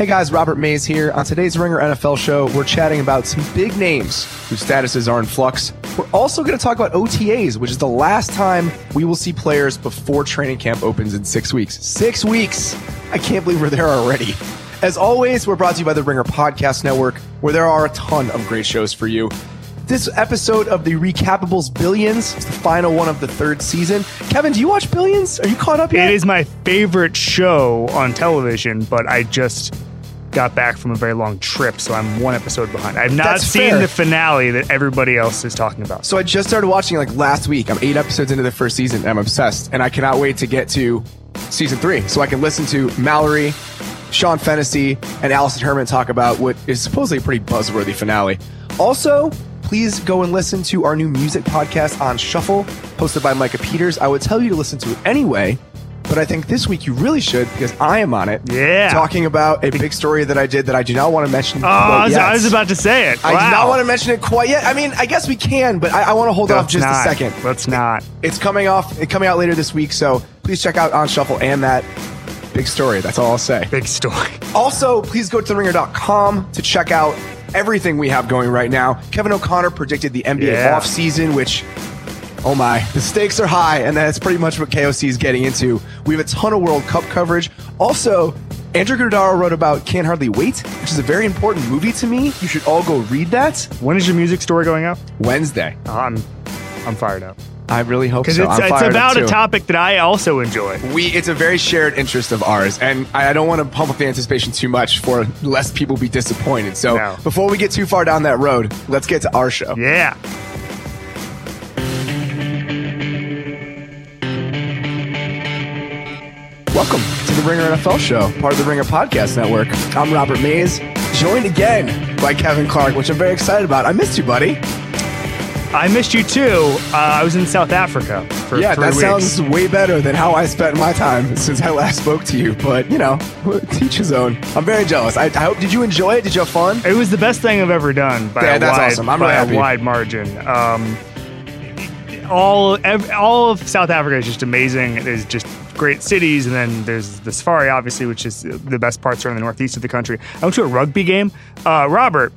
Hey guys, Robert Mays here. On today's Ringer NFL show, we're chatting about some big names whose statuses are in flux. We're also going to talk about OTAs, which is the last time we will see players before training camp opens in six weeks. Six weeks! I can't believe we're there already. As always, we're brought to you by the Ringer Podcast Network, where there are a ton of great shows for you. This episode of the Recappables Billions is the final one of the third season. Kevin, do you watch Billions? Are you caught up yet? It is my favorite show on television, but I just got back from a very long trip, so I'm one episode behind. I've not That's seen fair. the finale that everybody else is talking about. So I just started watching like last week. I'm eight episodes into the first season. And I'm obsessed, and I cannot wait to get to season three, so I can listen to Mallory, Sean Fennessy, and Alison Herman talk about what is supposedly a pretty buzzworthy finale. Also, please go and listen to our new music podcast on Shuffle, hosted by Micah Peters. I would tell you to listen to it anyway, but I think this week you really should because I am on it. Yeah. talking about a big story that I did that I do not want to mention. Oh, I was. I was about to say it. I do not want to mention it quite yet. I mean, I guess we can, but I, I want to hold off Let's just not. a second. Let's not. It's coming off. It's coming out later this week, so please check out On Shuffle and that big story. That's all I'll say. Big story. Also, please go to theringer.com to check out everything we have going right now. Kevin O'Connor predicted the NBA Yeah. offseason, which, oh my, the stakes are high, and that's pretty much what KOC is getting into. We have a ton of World Cup coverage. Also, Andrew Gruttadaro wrote about Can't Hardly Wait, which is a very important movie to me. You should all go read that When is your music story going out? Wednesday. Oh, I'm, I'm fired up I really hope so. it's I'm it's fired up about a topic that I also enjoy. We it's a very shared interest of ours, and I I don't want to pump up the anticipation too much for less people be disappointed. So No. before we get too far down that road, let's get to our show. Yeah. Welcome to the Ringer NFL show, part of the Ringer Podcast Network. I'm Robert Mays, joined again by Kevin Clark, which I'm very excited about. I missed you, buddy. I missed you too. Uh, I was in South Africa for yeah, that weeks. sounds way better than how I spent my time since I last spoke to you. But you know, teach his own. I'm very jealous. I, I hope. Did you enjoy it? Did you have fun? It was the best thing I've ever done by Yeah, a that's wide, awesome. I'm by really a wide margin. Um, all ev- all of South Africa is just amazing. It is just great cities, and then there's the safari, obviously, which is the best parts are in the northeast of the country. I went to a rugby game. Uh, Robert,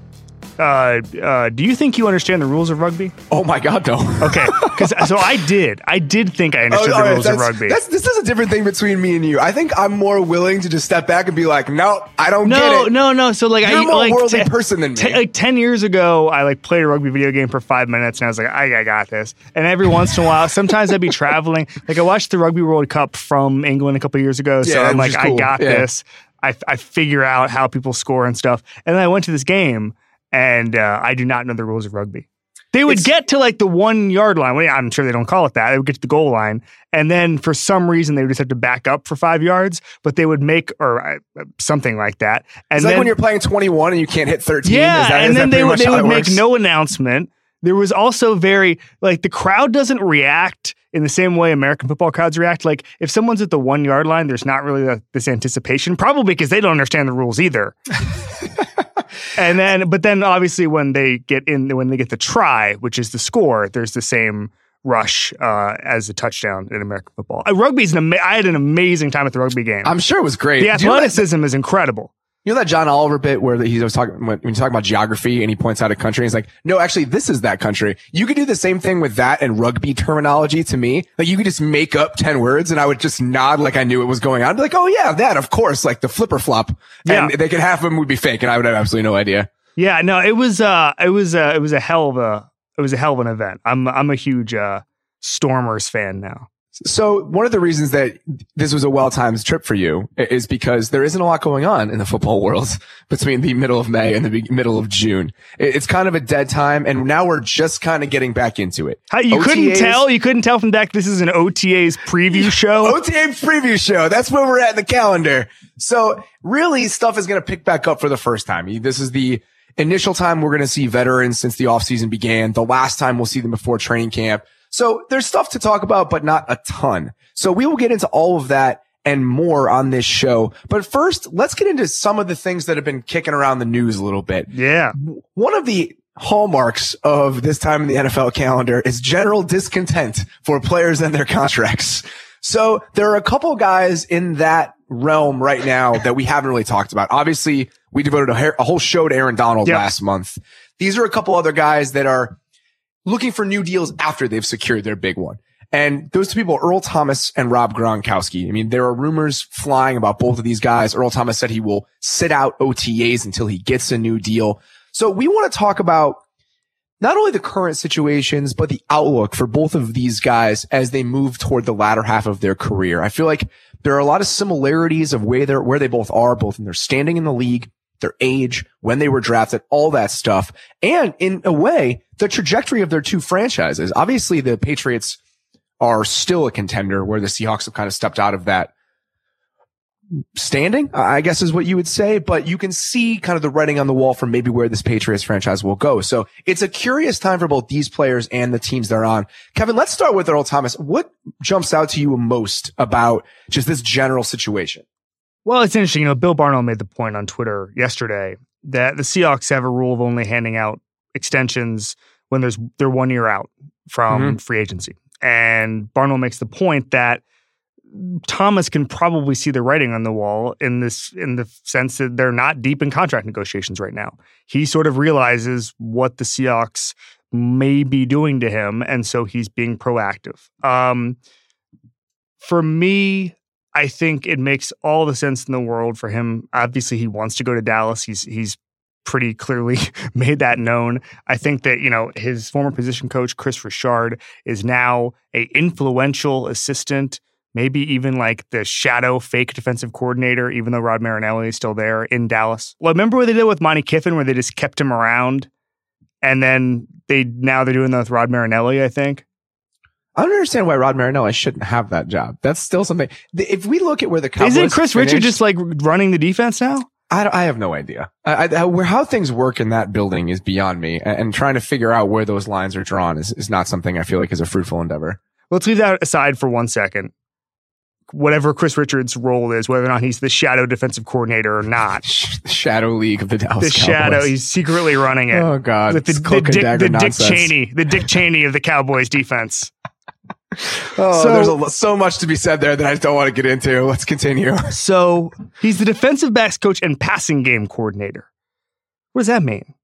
uh, uh, do you think you understand the rules of rugby? Oh my God, no. Okay, because so I did. I did think I understood Oh, the right, rules of rugby. That's, this is a different thing between me and you. I think I'm more willing to just step back and be like, no, I don't get No, it. no, no. So like You're I more like worldly te- person than me. te- like ten years ago, I like played a rugby video game for five minutes, and I was like, I, I got this. And every once in a while, sometimes I'd be traveling. Like I watched the Rugby World Cup from England a couple years ago, so Yeah, I'm like, is I got Yeah. this. I I figure out how people score and stuff. And then I went to this game, and uh, I do not know the rules of rugby. They would It's- get to like the one yard line. Well, yeah, I'm sure they don't call it that. They would get to the goal line, and then for some reason they would just have to back up for five yards. But they would make or uh, something like that. And It's then like when you're playing 21 and you can't hit 13. yeah, Is that, and then they would they would make no announcement. There was also very like the crowd doesn't react in the same way American football crowds react. Like if someone's at the one yard line, there's not really a, this anticipation, probably because they don't understand the rules either. and then, but then obviously when they get in, when they get the try, which is the score, there's the same rush uh, as a touchdown in American football. Uh, rugby's an ama- I had an amazing time at the rugby game. I'm sure it was great. the Do you know athleticism is incredible. You know that John Oliver bit where he's always talking when, when you talk about geography and he points out a country. And he's like, "No, actually, this is that country." You could do the same thing with that and rugby terminology to me. Like you could just make up ten words and I would just nod like I knew what was going on. I'd be like, "Oh yeah, that of course." Like the flipper flop, and Yeah. they could half of them would be fake, and I would have absolutely no idea. Yeah, no, it was uh it was uh it was a hell of a it was a hell of an event. I'm I'm a huge uh Stormers fan now. So one of the reasons that this was a well-timed trip for you is because there isn't a lot going on in the football world between the middle of May and the middle of June. It's kind of a dead time, and now we're just kind of getting back into it. How, you couldn't tell you couldn't tell from that this is an OTA's preview show. OTA preview show. That's where we're at in the calendar. So really stuff is going to pick back up for the first time. This is the initial time we're going to see veterans since the offseason began. The last time we'll see them before training camp. So there's stuff to talk about, but not a ton. So we will get into all of that and more on this show. But first, let's get into some of the things that have been kicking around the news a little bit. yeah. One of the hallmarks of this time in the NFL calendar is general discontent for players and their contracts. So there are a couple guys in that realm right now that we haven't really talked about. Obviously, we devoted a, a whole show to Aaron Donald yep. last month. These are a couple other guys that are looking for new deals after they've secured their big one. And those two people, Earl Thomas and Rob Gronkowski. I mean, there are rumors flying about both of these guys. Earl Thomas said he will sit out OTAs until he gets a new deal. So we want to talk about not only the current situations, but the outlook for both of these guys as they move toward the latter half of their career. I feel like there are a lot of similarities of where they're, where they both are, both in their standing in the league, their age, when they were drafted, all that stuff. And in a way, the trajectory of their two franchises. Obviously, the Patriots are still a contender where the Seahawks have kind of stepped out of that standing, I guess is what you would say, but you can see kind of the writing on the wall for maybe where this Patriots franchise will go. So it's a curious time for both these players and the teams they're on. Kevin, let's start with Earl Thomas. What jumps out to you most about just this general situation? Well, it's interesting. You know, Bill Barnwell made the point on Twitter yesterday that the Seahawks have a rule of only handing out extensions when there's they're one year out from mm-hmm. free agency. And Barnwell makes the point that Thomas can probably see the writing on the wall in this in the sense that they're not deep in contract negotiations right now. He sort of realizes what the Seahawks may be doing to him, and so he's being proactive. Um, for me, I think it makes all the sense in the world for him. Obviously, he wants to go to Dallas. He's he's pretty clearly made that known. I think that, you know, his former position coach, Kris Richard, is now a influential assistant, maybe even like the shadow fake defensive coordinator, even though Rod Marinelli is still there in Dallas. Well, remember what they did with Monte Kiffin where they just kept him around and then they now they're doing that with Rod Marinelli, I think. I don't understand why Rod Marinelli shouldn't have that job. That's still something. If we look at where the Cowboys isn't Kris finished, Richard just like running the defense now? I, I have no idea. I, I, how things work in that building is beyond me, and, and trying to figure out where those lines are drawn is, is not something I feel like is a fruitful endeavor. Let's leave that aside for one second. Whatever Kris Richards' role is, whether or not he's the shadow defensive coordinator or not, The shadow league of the Dallas. The Cowboys. shadow, he's secretly running it. Oh God, the, the, the, Dick, the Dick Cheney, the Dick Cheney of the Cowboys defense. Oh, so, there's a, so much to be said there that I don't want to get into. Let's continue. So he's the defensive backs coach and passing game coordinator. What does that mean?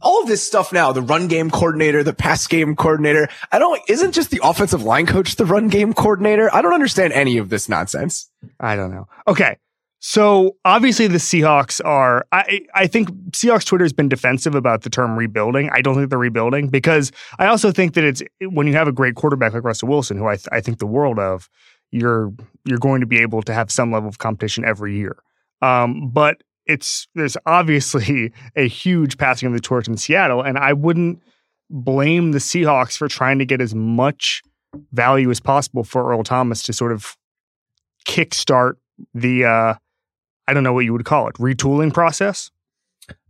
All of this stuff now, the run game coordinator, the pass game coordinator. I don't, isn't just the offensive line coach the run game coordinator? I don't understand any of this nonsense. I don't know. Okay. So obviously the Seahawks are I I think Seahawks Twitter has been defensive about the term rebuilding. I don't think they're rebuilding because I also think that it's when you have a great quarterback like Russell Wilson, who I th- I think the world of, you're you're going to be able to have some level of competition every year. Um, but it's there's obviously a huge passing of the torch in Seattle, and I wouldn't blame the Seahawks for trying to get as much value as possible for Earl Thomas to sort of kickstart the uh, I don't know what you would call it, retooling process?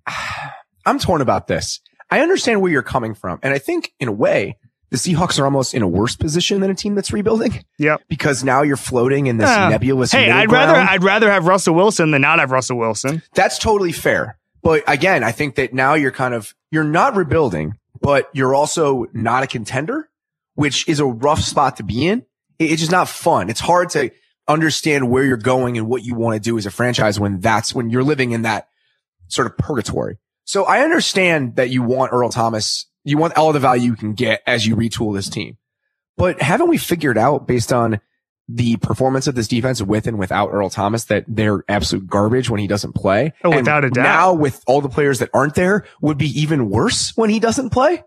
I'm torn about this. I understand where you're coming from. And I think in a way, the Seahawks are almost in a worse position than a team that's rebuilding. Yep. Because now you're floating in this uh, nebulous. Hey, I'd ground. rather I'd rather have Russell Wilson than not have Russell Wilson. That's totally fair. But again, I think that now you're kind of you're not rebuilding, but you're also not a contender, which is a rough spot to be in. It's just not fun. It's hard to understand where you're going and what you want to do as a franchise when that's when you're living in that sort of purgatory. So I understand that you want Earl Thomas, you want all the value you can get as you retool this team. But haven't we figured out based on the performance of this defense with and without Earl Thomas that they're absolute garbage when he doesn't play? Oh, without and a doubt. Now with all the players that aren't there would be even worse when he doesn't play.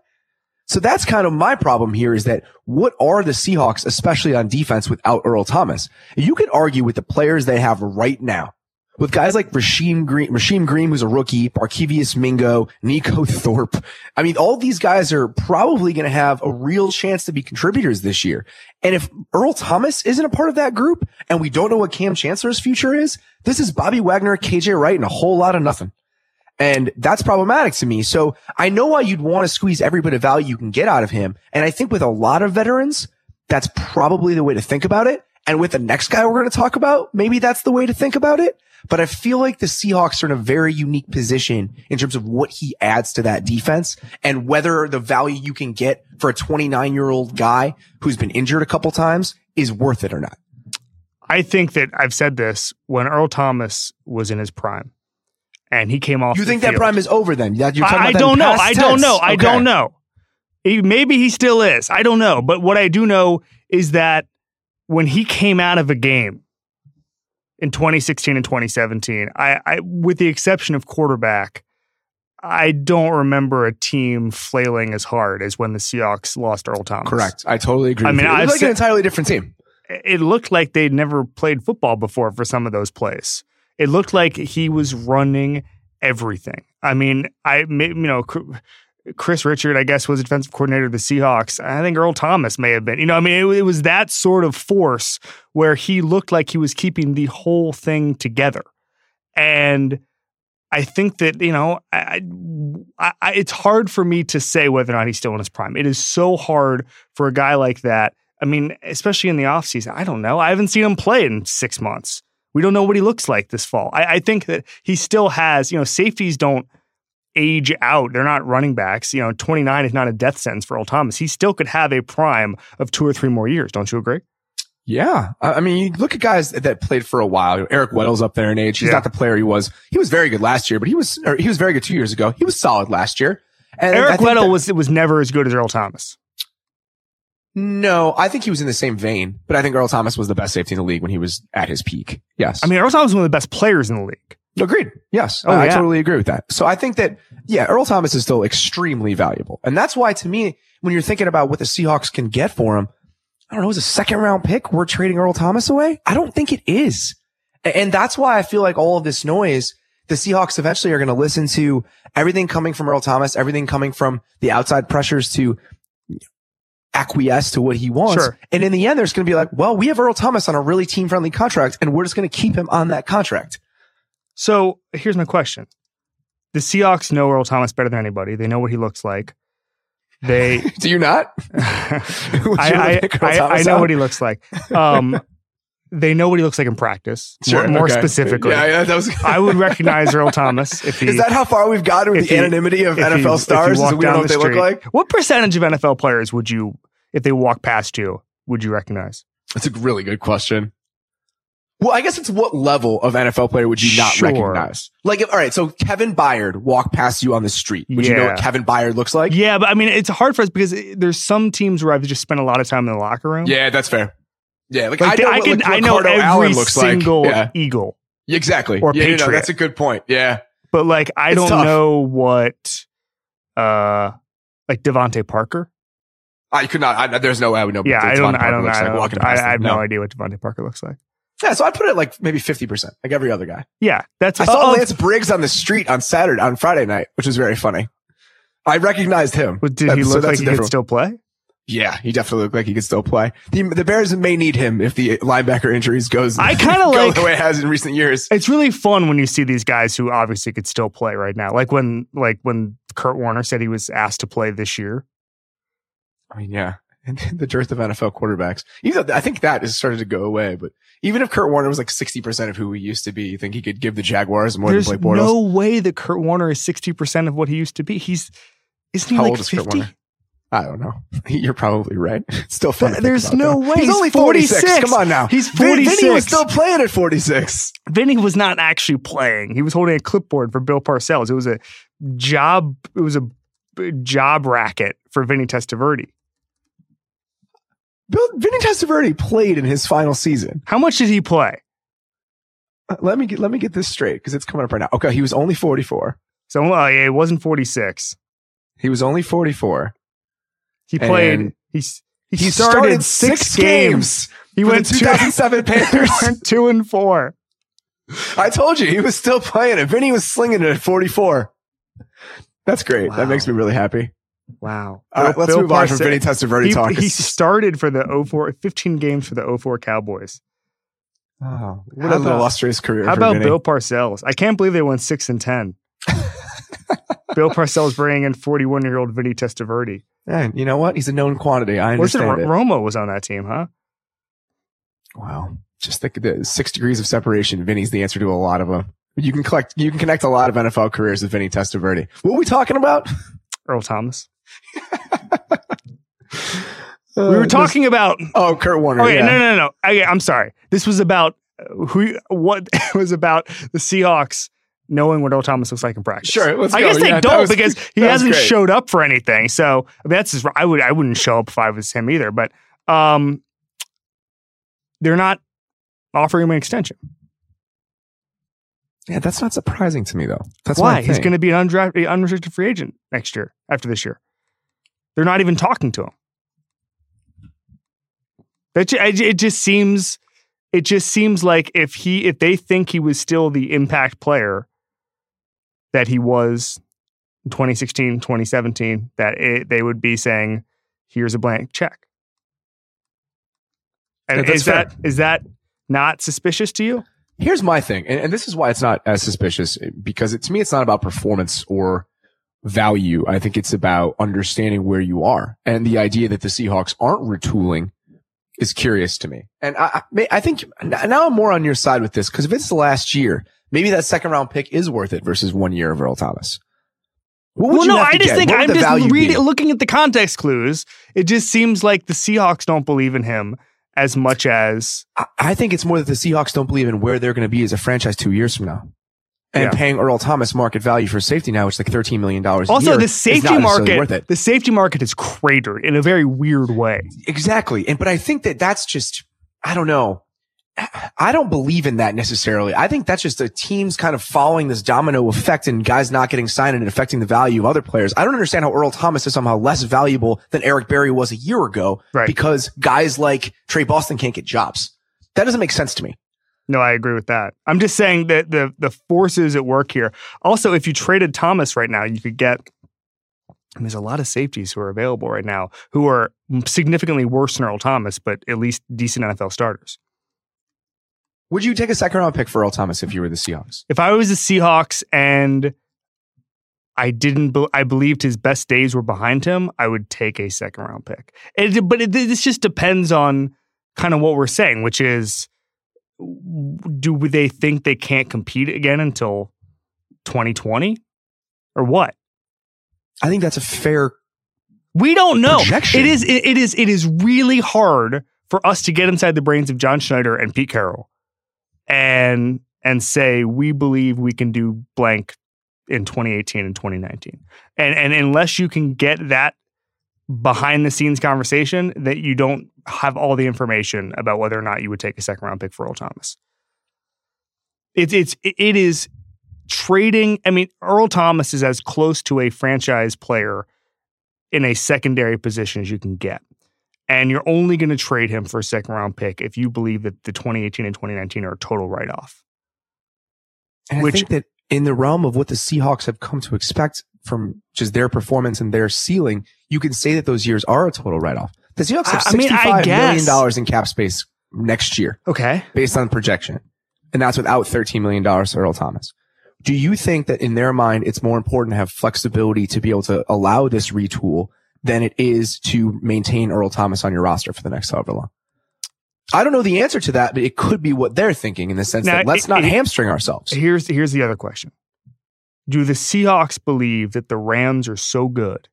So that's kind of my problem here is that what are the Seahawks, especially on defense without Earl Thomas? You could argue with the players they have right now with guys like Rasheem Green, Rasheem Green, who's a rookie, Barkevious Mingo, Neiko Thorpe. I mean, all these guys are probably going to have a real chance to be contributors this year. And if Earl Thomas isn't a part of that group and we don't know what Kam Chancellor's future is, this is Bobby Wagner, KJ Wright, and a whole lot of nothing. And that's problematic to me. So I know why you'd want to squeeze every bit of value you can get out of him. And I think with a lot of veterans, that's probably the way to think about it. And with the next guy we're going to talk about, maybe that's the way to think about it. but I feel like the Seahawks are in a very unique position in terms of what he adds to that defense and whether the value you can get for a 29 year old guy who's been injured a couple times is worth it or not. I think that I've said this when Earl Thomas was in his prime and he came off. You think field. that prime is over then? That you're talking I, I don't know. I don't know. I don't know. He, maybe he still is. I don't know. But what I do know is that when he came out of a game in 2016 and 2017, I, I with the exception of quarterback, I don't remember a team flailing as hard as when the Seahawks lost Earl Thomas. Correct. I totally agree. I mean, it I've like said- an entirely different team. It looked like they'd never played football before for some of those plays. It looked like he was running everything. I mean, I you know Kris Richard, I guess, was defensive coordinator of the Seahawks. I think Earl Thomas may have been. You know, I mean, it, it was that sort of force where he looked like he was keeping the whole thing together. And I think that, you know, I, I, I, it's hard for me to say whether or not he's still in his prime. It is so hard for a guy like that. I mean, especially in the offseason. I don't know. I haven't seen him play in six months. We don't know what he looks like this fall. I, I think that he still has, you know, safeties don't age out. They're not running backs. You know, 29 is not a death sentence for Earl Thomas. He still could have a prime of two or three more years. Don't you agree? Yeah. I mean, you look at guys that played for a while. Eric Weddle's up there in age. He's Yeah. not the player he was. He was very good last year, but he was, or he was very good two years ago. He was solid last year. And Eric Weddle that- was was never as good as Earl Thomas. No, I think he was in the same vein, but I think Earl Thomas was the best safety in the league when he was at his peak. Yes. I mean, Earl Thomas was one of the best players in the league. Agreed. Yes. Oh, I, I totally agree with that. So I think that, yeah, Earl Thomas is still extremely valuable. And that's why to me, when you're thinking about what the Seahawks can get for him, I don't know, is a second round pick we're trading Earl Thomas away? I don't think it is. And that's why I feel like all of this noise, the Seahawks eventually are going to listen to everything coming from Earl Thomas, everything coming from the outside pressures to acquiesce to what he wants. Sure. And in the end, there's going to be like, well, we have Earl Thomas on a really team friendly contract and we're just going to keep him on that contract. So here's my question: The Seahawks know Earl Thomas better than anybody. They know what he looks like. They, Do you not? I, I, I, I know what he looks like. Um, they know what he looks like in practice. Sure, more more okay. specifically, Yeah, yeah, that was. I would recognize Earl Thomas if he. Is that how far we've gotten with the he- anonymity of if he- NFL if he stars? Is we don't know down what they the look street. like. What percentage of NFL players would you, if they walk past you, would you recognize? That's a really good question. Well, I guess it's what level of NFL player would you not Sure. recognize? Like, if, all right, so Kevin Byard walked past you on the street. Would you know what Kevin Byard looks like? Yeah, but I mean, it's hard for us because there's some teams where I've just spent a lot of time in the locker room. Yeah, that's fair. Yeah, like, Like, I know I, can, like, I know every Allen looks single like. Yeah, Eagle, exactly. or yeah, no, no, Patriot. that's a good point. Yeah, but like I It's don't tough. know what, uh, like DeVante Parker. I could not. I, there's no way I would know. Yeah, I don't. I don't. I, don't walking I, I have No. no idea what DeVante Parker looks like. Yeah, so I'd put it like maybe fifty percent, like every other guy. Yeah, that's I saw oh, Lance Briggs on the street on Saturday, on Friday night, which was very funny. I recognized him. Did he That's- so look that's like he could still play? Yeah, he definitely looked like he could still play. The, the Bears may need him if the linebacker injuries goes. I kinda go like- the way it has in recent years. It's really fun when you see these guys who obviously could still play right now. Like when, like when Kurt Warner said he was asked to play this year. I mean, yeah, and the dearth of NFL quarterbacks. Even though I think that has started to go away, but even if Kurt Warner was like sixty percent of who he used to be, you think he could give the Jaguars more There's than Blake Bortles? no way that Kurt Warner is sixty percent of what he used to be. He's isn't he How like old I don't know. You're probably right. It's still fun. There's no though. way. He's, He's only 46. 46. Come on now. He's Vin- Vinny was still playing at 46. Vinny was not actually playing. He was holding a clipboard for Bill Parcells. It was a job. It was a job racket for Vinny Testaverde. Bill, Vinny Testaverde played in his final season. How much did he play? Uh, Let me get, let me get this straight because it's coming up right now. Okay, he was only 44. So uh, yeah, it wasn't forty six. He was only 44. He played. And He's he, He started, six, games. He for went the two, 2007 Panthers. went two and four. I told you he was still playing it. Vinny was slinging it at 44. That's great. Wow. That makes me really happy. Wow. All right, Bill- let's Bill move on from Vinny Testaverde he, talk. he started for the 04, 15 games for the 04 Cowboys. oh, what an illustrious career. How about Vinny. Bill Parcells? I can't believe they went six and ten. Bill Parcells bringing in forty-one-year-old Vinny Testaverde. Man, you know what? He's a known quantity. I understand Ro- it. Romo was on that team, huh? Wow. just think the six degrees of separation. Vinny's the answer to a lot of them. You can collect, you can connect a lot of NFL careers with Vinny Testaverde. What are we talking about? Earl Thomas. we were talking about. Oh, Kurt Warner. Okay, yeah. no, no, no. I, I'm sorry. This was about uh, who. What was about the Seahawks knowing what Earl Thomas looks like in practice. Sure, let's I go. guess they Yeah, don't was- because he hasn't great. showed up for anything. So I mean, that's just, I would I wouldn't show up if I was him either. But um, they're not offering him an extension. Yeah, that's not surprising to me though. That's Why? He's going to be an undrafted, unrestricted free agent next year. After this year, they're not even talking to him. That ju- I ju- it just seems, it just seems like if he, if they think he was still the impact player that he was in 2016, 2017, that it, they would be saying, "Here's a blank check." And Yeah, is that is that not suspicious to you? Here's my thing, and, and this is why it's not as suspicious eh, because it, to me, it's not about performance or value. I think it's about understanding where you are, and the idea that the Seahawks aren't retooling is curious to me. And I, I, I think now I'm more on your side with this because if it's the last year, maybe that second round pick is worth it versus one year of Earl Thomas. What would well, no, I just get? think I'm just reading, looking at the context clues. It just seems like the Seahawks don't believe in him as much as I- I think it's more that the Seahawks don't believe in where they're going to be as a franchise two years from now. And Yeah. paying Earl Thomas market value for safety now, which is like $13 million also year, the safety market. it. The safety market is cratered in a very weird way. Exactly. And, but I think that that's just, I don't know. I don't believe in that necessarily. I think that's just the teams kind of following this domino effect and guys not getting signed and affecting the value of other players. I don't understand how Earl Thomas is somehow less valuable than Eric Berry was a year ago Right. because guys like Tre Boston can't get jobs. That doesn't make sense to me. No, I agree with that. I'm just saying that the the forces at work here. Also, if you traded Thomas right now, you could get. And there's a lot of safeties who are available right now who are significantly worse than Earl Thomas, but at least decent NFL starters. Would you take a second round pick for Earl Thomas if you were the Seahawks? if I was the Seahawks and I didn't, be, I believed his best days were behind him, I would take a second round pick. It, but it, this just depends on kind of what we're saying, which is, do they think they can't compete again until 2020, or what? I think that's a fair. We don't know. Projection. It is. It, it is. It is really hard for us to get inside the brains of John Schneider and Pete Carroll, and and say we believe we can do blank in 2018 and 2019. And and unless you can get that behind the scenes conversation, that you don't have all the information about whether or not you would take a second round pick for Earl Thomas. It's it's it is trading. I mean, Earl Thomas is as close to a franchise player in a secondary position as you can get. And you're only going to trade him for a second round pick if you believe that the 2018 and 2019 are a total write off. And Which- I think that in the realm of what the Seahawks have come to expect from just their performance and their ceiling, you can say that those years are a total write off. The Seahawks have I- I mean, sixty-five million dollars in cap space next year Okay. based on projection. And that's without $13 million to Earl Thomas. Do you think that in their mind, it's more important to have flexibility to be able to allow this retool than it is to maintain Earl Thomas on your roster for the next however long? I don't know the answer to that, but it could be what they're thinking in the sense Now, that let's it- not it- hamstring ourselves. Here's here's the other question. Do the Seahawks believe that the Rams are so good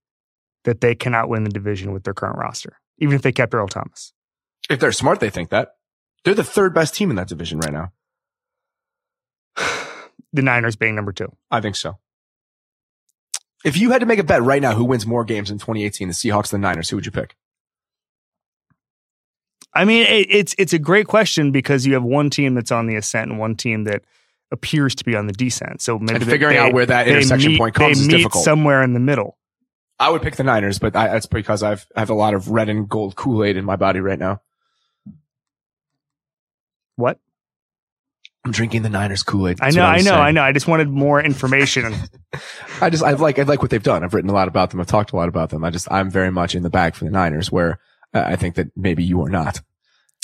that they cannot win the division with their current roster, even if they kept Earl Thomas? If they're smart, they think that. They're the third best team in that division right now. The Niners being number two. I think so. If you had to make a bet right now, who wins more games in 2018, the Seahawks, or the Niners? Who would you pick? I mean, it, it's it's a great question because you have one team that's on the ascent and one team that appears to be on the descent. So maybe they- figuring they- out where that intersection meet- point comes is difficult. somewhere in the middle. I would pick the Niners, but I, that's because I've I have a lot of red and gold Kool Aid in my body right now. What? I'm drinking the Niners Kool Aid. I know, I know, I know. I just wanted more information. I just I like I like what they've done. I've written a lot about them. I've talked a lot about them. I just I'm very much in the bag for the Niners, where uh, I think that maybe you are not.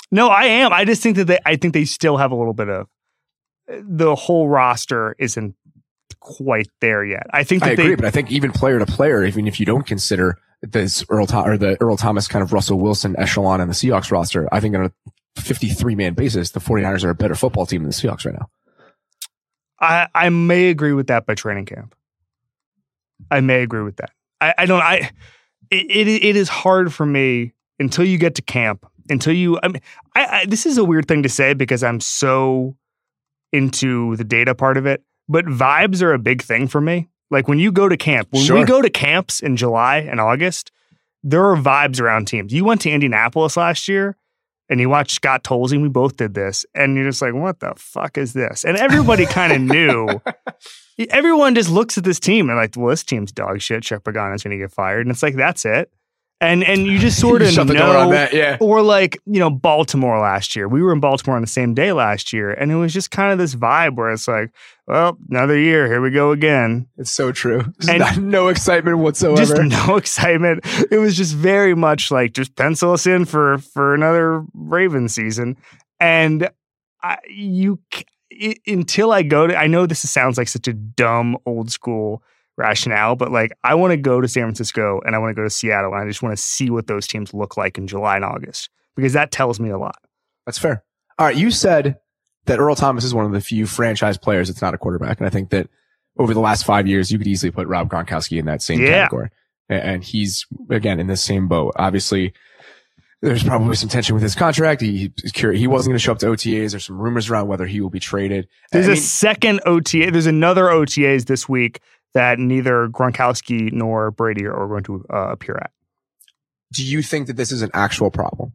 no, I am. I just think that they. I think they still have a little bit of the whole roster isn't quite there yet. I think that I they. agree, but I think even player to player, even if you don't consider this Earl Tho- or the Earl Thomas kind of Russell Wilson echelon in the Seahawks roster, I think on a 53 man basis, the 49ers are a better football team than the Seahawks right now. I, I may agree with that by training camp. I may agree with that. I, I don't. I it, it it is hard for me until you get to camp. Until you, I mean, I, I this is a weird thing to say because I'm so into the data part of it. But vibes are a big thing for me. Like when you go to camp, when Sure. we go to camps in July and August, there are vibes around teams. You went to Indianapolis last year and you watch Scott Tolzien. We both did this, and you're just like, "What the fuck is this?" And everybody kind of knew. Everyone just looks at this team and like, "Well, this team's dog shit. Chuck Pagano's going to get fired," and it's like, "That's it." And and you just sort of shut the know. door on that, yeah. Or like you know Baltimore last year. We were in Baltimore on the same day last year, and it was just kind of this vibe where it's like, "Well, another year. Here we go again." It's so true. Just And- not- no excitement whatsoever. just no excitement. It was just very much like just pencil us in for for another Raven season, and I, you c- i until I go to. I know this sounds like such a dumb old school rationale, but like I want to go to San Francisco and I want to go to Seattle, and I just want to see what those teams look like in July and August because that tells me a lot. That's fair. All right. You said that Earl Thomas is one of the few franchise players that's not a quarterback. And I think that over the last five years, you could easily put Rob Gronkowski in that same Yeah. category. And he's, again, in the same boat. Obviously, there's probably some tension with his contract. He, he's curious. He wasn't going to show up to OTAs. There's some rumors around whether he will be traded. There's I a mean, second OTA. There's another OTAs this week that neither Gronkowski nor Brady are going to uh, appear at. do you think that this is an actual problem?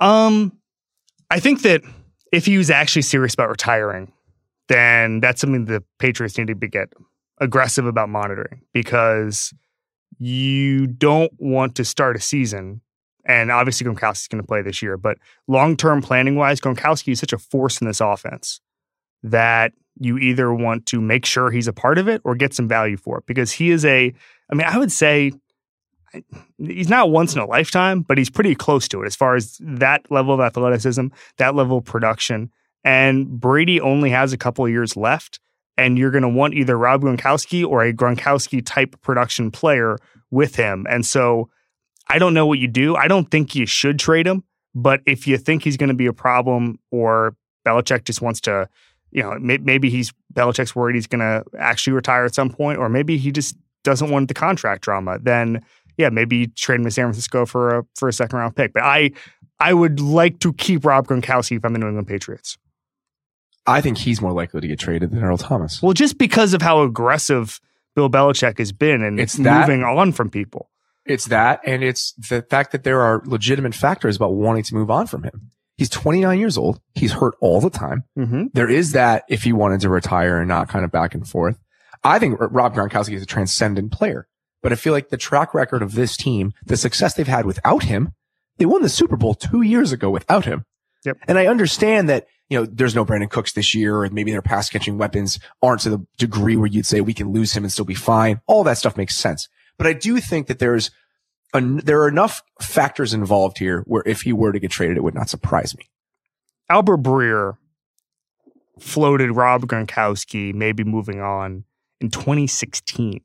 Um, I think that if he was actually serious about retiring, then that's something the Patriots need to be get aggressive about monitoring because you don't want to start a season. And obviously, Gronkowski's going to play this year, but long term planning wise, Gronkowski is such a force in this offense that you either want to make sure he's a part of it or get some value for it because he is a, I mean, I would say he's not once in a lifetime, but he's pretty close to it as far as that level of athleticism, that level of production. And Brady only has a couple of years left, and you're going to want either Rob Gronkowski or a Gronkowski type production player with him. And so I don't know what you do. I don't think you should trade him, but if you think he's going to be a problem or Belichick just wants to, you know, may- maybe he's Belichick's worried he's going to actually retire at some point, or maybe he just doesn't want the contract drama, then yeah, maybe trade him to San Francisco for a for a second round pick. But I I would like to keep Rob Gronkowski if I'm the New England Patriots. I think he's more likely to get traded than Earl Thomas. Well, just because of how aggressive Bill Belichick has been and It's that- moving on from people. It's that, and it's the fact that there are legitimate factors about wanting to move on from him. He's 29 years old. He's hurt all the time. Mm-hmm. There is that if he wanted to retire and not kind of back and forth. I think Rob Gronkowski is a transcendent player, but I feel like the track record of this team, the success they've had without him, they won the Super Bowl two years ago without him. Yep. And I understand that, you know, there's no Brandin Cooks this year and maybe their pass catching weapons aren't to the degree where you'd say we can lose him and still be fine. All that stuff makes sense. But I do think that there's, an, there are enough factors involved here where if he were to get traded, it would not surprise me. Albert Breer floated Rob Gronkowski maybe moving on in 2016.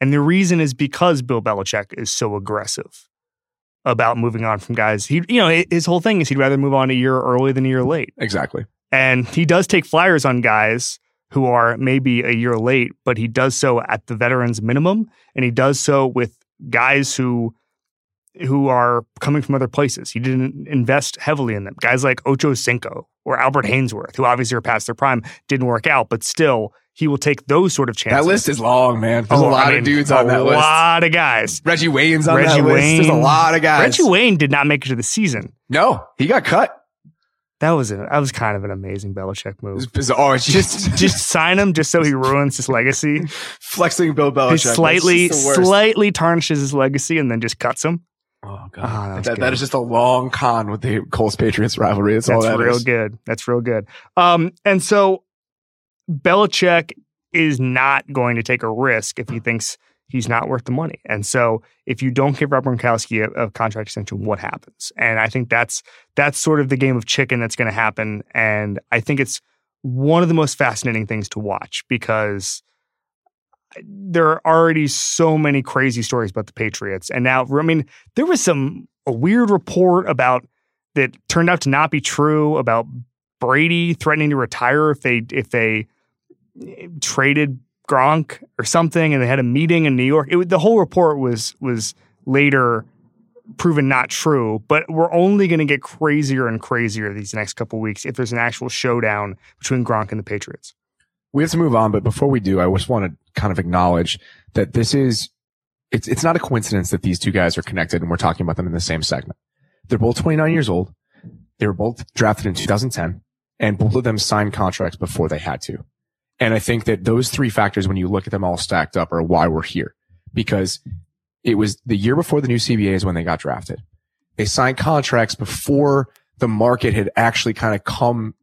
And the reason is because Bill Belichick is so aggressive about moving on from guys. He, you know, his whole thing is he'd rather move on a year early than a year late. Exactly. And he does take flyers on guys who are maybe a year late, but he does so at the veterans minimum. And he does so with guys who who are coming from other places. He didn't invest heavily in them. Guys like Ocho Cinco or Albert Haynesworth, who obviously are past their prime, didn't work out, but still he will take those sort of chances. That list is long, man. There's Oh, a lot I mean, of dudes on that list. A lot of guys. Reggie Wayne's on Reggie that list. There's a lot of guys. Reggie Wayne did not make it to the season. No, he got cut. That was a, that was kind of an amazing Belichick It move. was bizarre. Just just sign him just so he ruins his legacy. flexing Bill Belichick. Slightly just the worst. slightly tarnishes his legacy and then just cuts him. Oh god, Oh, that that, that is just a long con with the Colts Patriots rivalry. That's, all That's that real is. good. That's real good. Um, and so Belichick is not going to take a risk if he thinks he's not worth the money. And so if you don't give Rob Gronkowski a, a contract extension, what happens? And I think that's that's sort of the game of chicken that's going to happen. And I think it's one of the most fascinating things to watch because there are already so many crazy stories about the Patriots. And now, I mean, there was some a weird report about that turned out to not be true about Brady threatening to retire if they if they eh, traded Gronk or something, and they had a meeting in New York. It, the whole report was was later proven not true, but we're only going to get crazier and crazier these next couple weeks if there's an actual showdown between Gronk and the Patriots. We have to move on, but before we do, I just want to kind of acknowledge that this is it's it's not a coincidence that these two guys are connected and we're talking about them in the same segment. They're both 29 years old. They were both drafted in 2010 and both of them signed contracts before they had to. And I think that those three factors, when you look at them all stacked up, are why we're here. Because it was the year before the new CBAs when they got drafted. They signed contracts before the market had actually kind of come,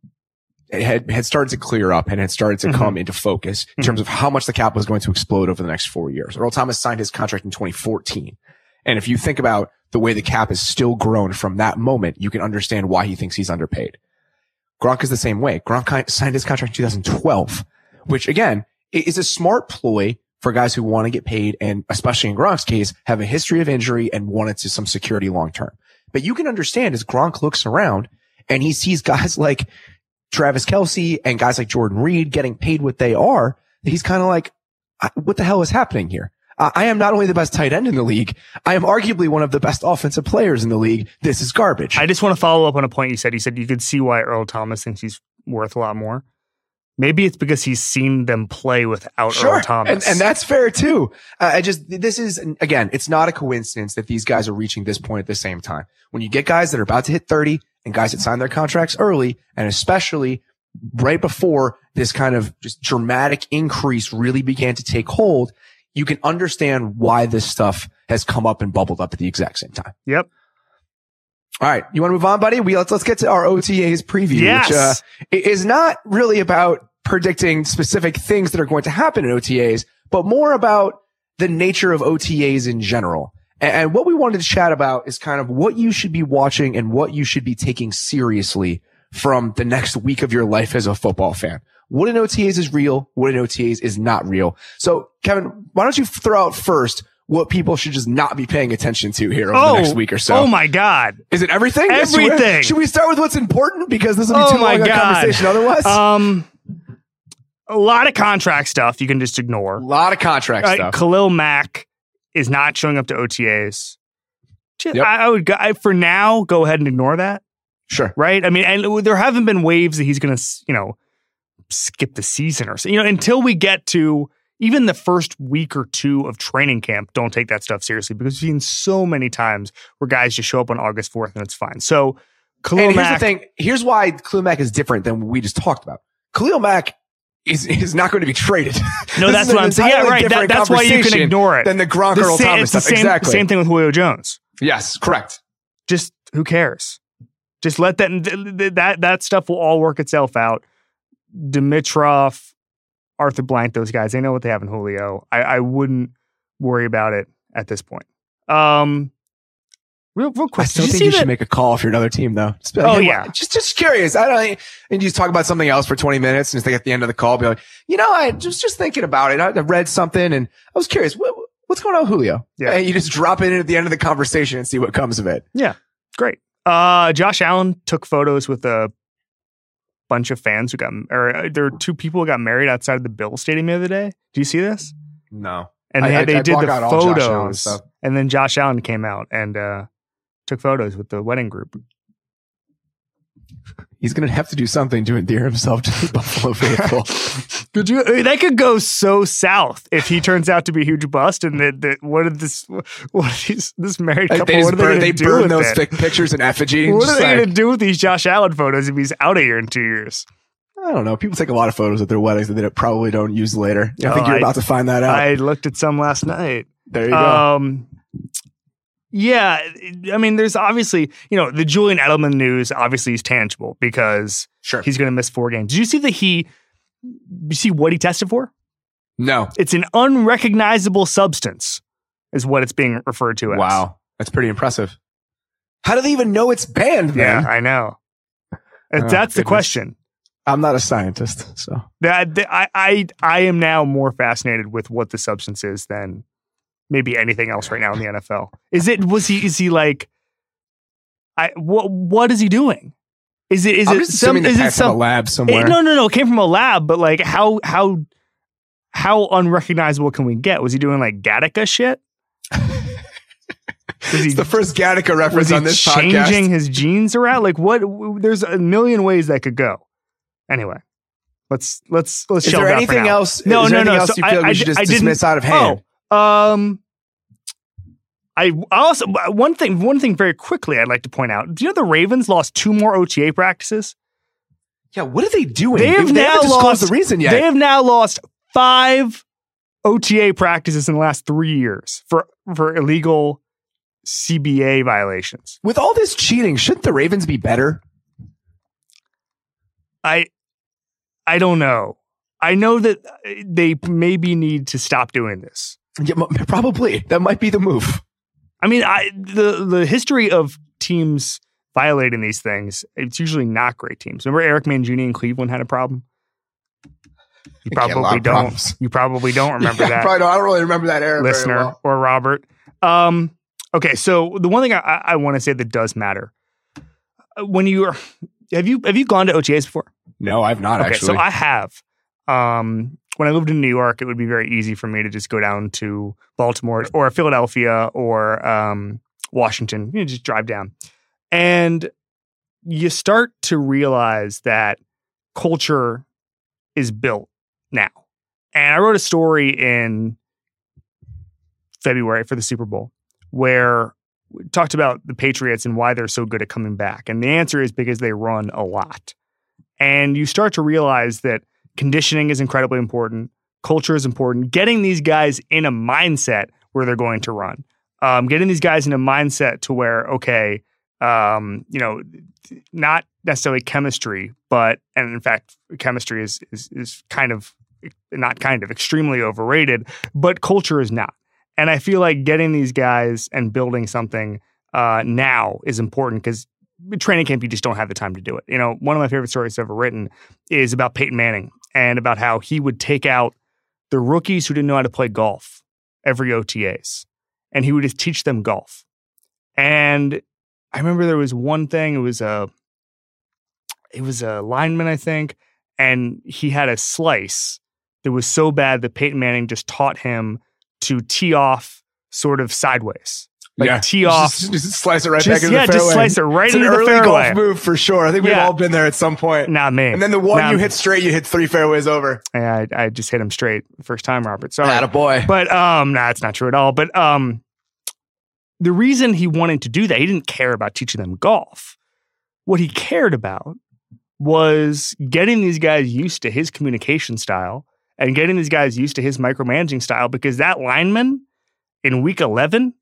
had, had started to clear up and had started to mm-hmm. come into focus in mm-hmm. terms of how much the cap was going to explode over the next four years. Earl Thomas signed his contract in 2014. And if you think about the way the cap has still grown from that moment, you can understand why he thinks he's underpaid. Gronk is the same way. Gronk signed his contract in 2012 which again is a smart ploy for guys who want to get paid and especially in Gronk's case, have a history of injury and wanted to some security long term. But you can understand as Gronk looks around and he sees guys like Travis Kelce and guys like Jordan Reed getting paid what they are, he's kind of like, what the hell is happening here? I am not only the best tight end in the league, I am arguably one of the best offensive players in the league. This is garbage. I just want to follow up on a point you said. You said you could see why Earl Thomas thinks he's worth a lot more. Maybe it's because he's seen them play without sure. Earl Thomas. And, and that's fair too. Uh, I just, this is, again, it's not a coincidence that these guys are reaching this point at the same time. When you get guys that are about to hit 30 and guys that sign their contracts early, and especially right before this kind of just dramatic increase really began to take hold, you can understand why this stuff has come up and bubbled up at the exact same time. Yep. All right, you want to move on, buddy? We let's let's get to our OTAs preview, yes. which uh, is not really about predicting specific things that are going to happen in OTAs, but more about the nature of OTAs in general. And, and what we wanted to chat about is kind of what you should be watching and what you should be taking seriously from the next week of your life as a football fan. What in OTAs is real? What in OTAs is not real? So, Kevin, why don't you throw out first what people should just not be paying attention to here over oh, the next week or so. Oh my God. Is it everything? Everything. Should we start with what's important? Because this will be oh too long a conversation otherwise. Um, a lot of contract stuff you can just ignore. A lot of contract uh, stuff. Khalil Mack is not showing up to OTAs. Just, yep. I, I, would, I, for now, go ahead and ignore that. Sure. Right? I mean, and there haven't been waves that he's going to, you know, skip the season or so. You know, until we get to even the first week or two of training camp, don't take that stuff seriously because we've seen so many times where guys just show up on August 4th and it's fine. So, Khalil and here's Mack, the thing. Here's why Khalil Mack is different than what we just talked about. Khalil Mack is, is not going to be traded. No, that's what I'm saying. Yeah, right. That, that's why you can ignore it. Than the Gronk the Earl same, Thomas stuff. Same, exactly. Same thing with Julio Jones. Yes, correct. Just who cares? Just let that that that stuff will all work itself out. Dimitroff, Arthur Blank, those guys, they know what they have in Julio. I, I wouldn't worry about it at this point. Um, real, real quick. I still you think you that? should make a call if you're another team, though. Just like, oh hey, yeah, just just curious. I don't. And you just talk about something else for 20 minutes, and just like at the end of the call, be like, you know, I just just thinking about it. I, read something, and I was curious. What, what's going on, with Julio? Yeah, and you just drop it in at the end of the conversation and see what comes of it. Yeah, great. Uh, Josh Allen took photos with a bunch of fans who got, or uh, there were two people who got married outside of the Bill Stadium the other day. Do you see this? No. And they, I, they I, did the photos, and then Josh Allen came out and uh, took photos with the wedding group he's going to have to do something to endear himself to the Buffalo faithful. could you? That could go so south if he turns out to be a huge bust. And that, that what did this? What these this married couple? They, what are burn, they, they burn those it? pictures in effigy. What are they like, going to do with these Josh Allen photos if he's out of here in two years? I don't know. People take a lot of photos at their weddings that they probably don't use later. I think oh, you're I, about to find that out. I looked at some last night. There you go. Um, yeah, I mean, there's obviously, you know, the Julian Edelman news obviously is tangible because sure. he's going to miss four games. Did you see that he, you see what he tested for? No. It's an unrecognizable substance, is what it's being referred to as. Wow. That's pretty impressive. How do they even know it's banned, man? Yeah, I know. Oh, that's goodness. the question. I'm not a scientist, so That that- I, I I am now more fascinated with what the substance is than maybe anything else right now in the NFL. Is it was he is he like I what what is he doing? Is it is I'm it some is it pets have a some lab eh, somewhere. it, no no no it came from a lab but like how how how unrecognizable can we get? Was he doing like Gattaca shit? Was he it's the first Gattaca reference on this changing podcast. Changing his genes around? Like what? There's a million ways that could go. Anyway, let's let's let's. Is there anything else? No, no, no. So you I- feel I we should just I didn't- dismiss out of oh, hand? Oh, um, I also one thing one thing very quickly I'd like to point out. Do you know the Ravens lost two more OTA practices? Yeah, what are they doing? They have now lost the reason yet. They have now lost five OTA practices in the last three years for for illegal CBA violations. With all this cheating, shouldn't the Ravens be better? I I don't know. I know that uh, they maybe need to stop doing this. Yeah, probably. That might be the move. I mean, I the the history of teams violating these things, it's usually not great teams. Remember Eric Mangini in Cleveland had a problem? You He had a lot probably don't. You probably don't remember Yeah, that, Probably don't, I don't really remember that very listener well. or Robert. Um, okay, so the one thing I, I want to say that does matter uh, when you are have you have you gone to OTAs before? No, I've not Okay, actually. so I have. Um, when I lived in New York, it would be very easy for me to just go down to Baltimore or Philadelphia or um, Washington. You know, just drive down, and you start to realize that culture is built now. And I wrote a story in February for the Super Bowl where we talked about the Patriots and why they're so good at coming back. And the answer is because they run a lot. And you start to realize that conditioning is incredibly important, culture is important, getting these guys in a mindset where they're going to run, um, getting these guys in a mindset to where, okay, um, you know, not necessarily chemistry, but, and in fact, chemistry is, is, is kind of, not kind of, extremely overrated, but culture is not. And I feel like getting these guys and building something uh, now is important because training camp, you just don't have the time to do it. You know, one of my favorite stories I've ever written is about Peyton Manning and about how he would take out the rookies who didn't know how to play golf every OTAs and he would just teach them golf. And I remember there was one thing, it was a it was a lineman, I think, and he had a slice that was so bad that Peyton Manning just taught him to tee off sort of sideways. Like yeah. tee off. Just, just slice it right Just, back into yeah, the fairway. Yeah, just slice it right it's an into the early fairway. golf move for sure. I think we've Yeah. all been there at some point. Not me. And then the one Nah, you hit straight, you hit three fairways over. I, I just hit him straight first time, Robert. Sorry. Atta boy. But um, nah, it's not true at all. But um, the reason he wanted to do that, he didn't care about teaching them golf. What he cared about was getting these guys used to his communication style and getting these guys used to his micromanaging style because that lineman in week 11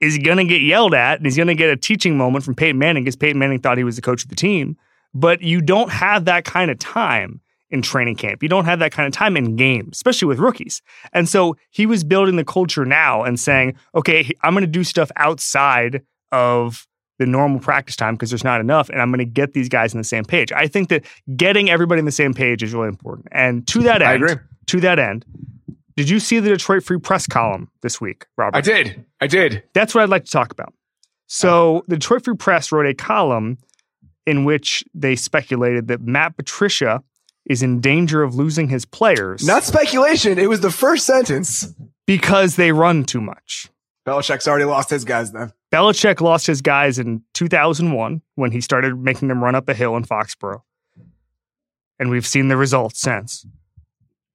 is going to get yelled at and he's going to get a teaching moment from Peyton Manning because Peyton Manning thought he was the coach of the team. But you don't have that kind of time in training camp. You don't have that kind of time in games, especially with rookies. And so he was building the culture now and saying, okay, I'm going to do stuff outside of the normal practice time because there's not enough. And I'm going to get these guys on the same page. I think that getting everybody on the same page is really important. And to that I end, agree. to that end, did you see the Detroit Free Press column this week, Robert? I did. I did. That's what I'd like to talk about. So, the Detroit Free Press wrote a column in which they speculated that Matt Patricia is in danger of losing his players Not speculation. It was the first sentence. because they run too much. Belichick's already lost his guys then. Belichick lost his guys in 2001 when he started making them run up a hill in Foxborough. And we've seen the results since.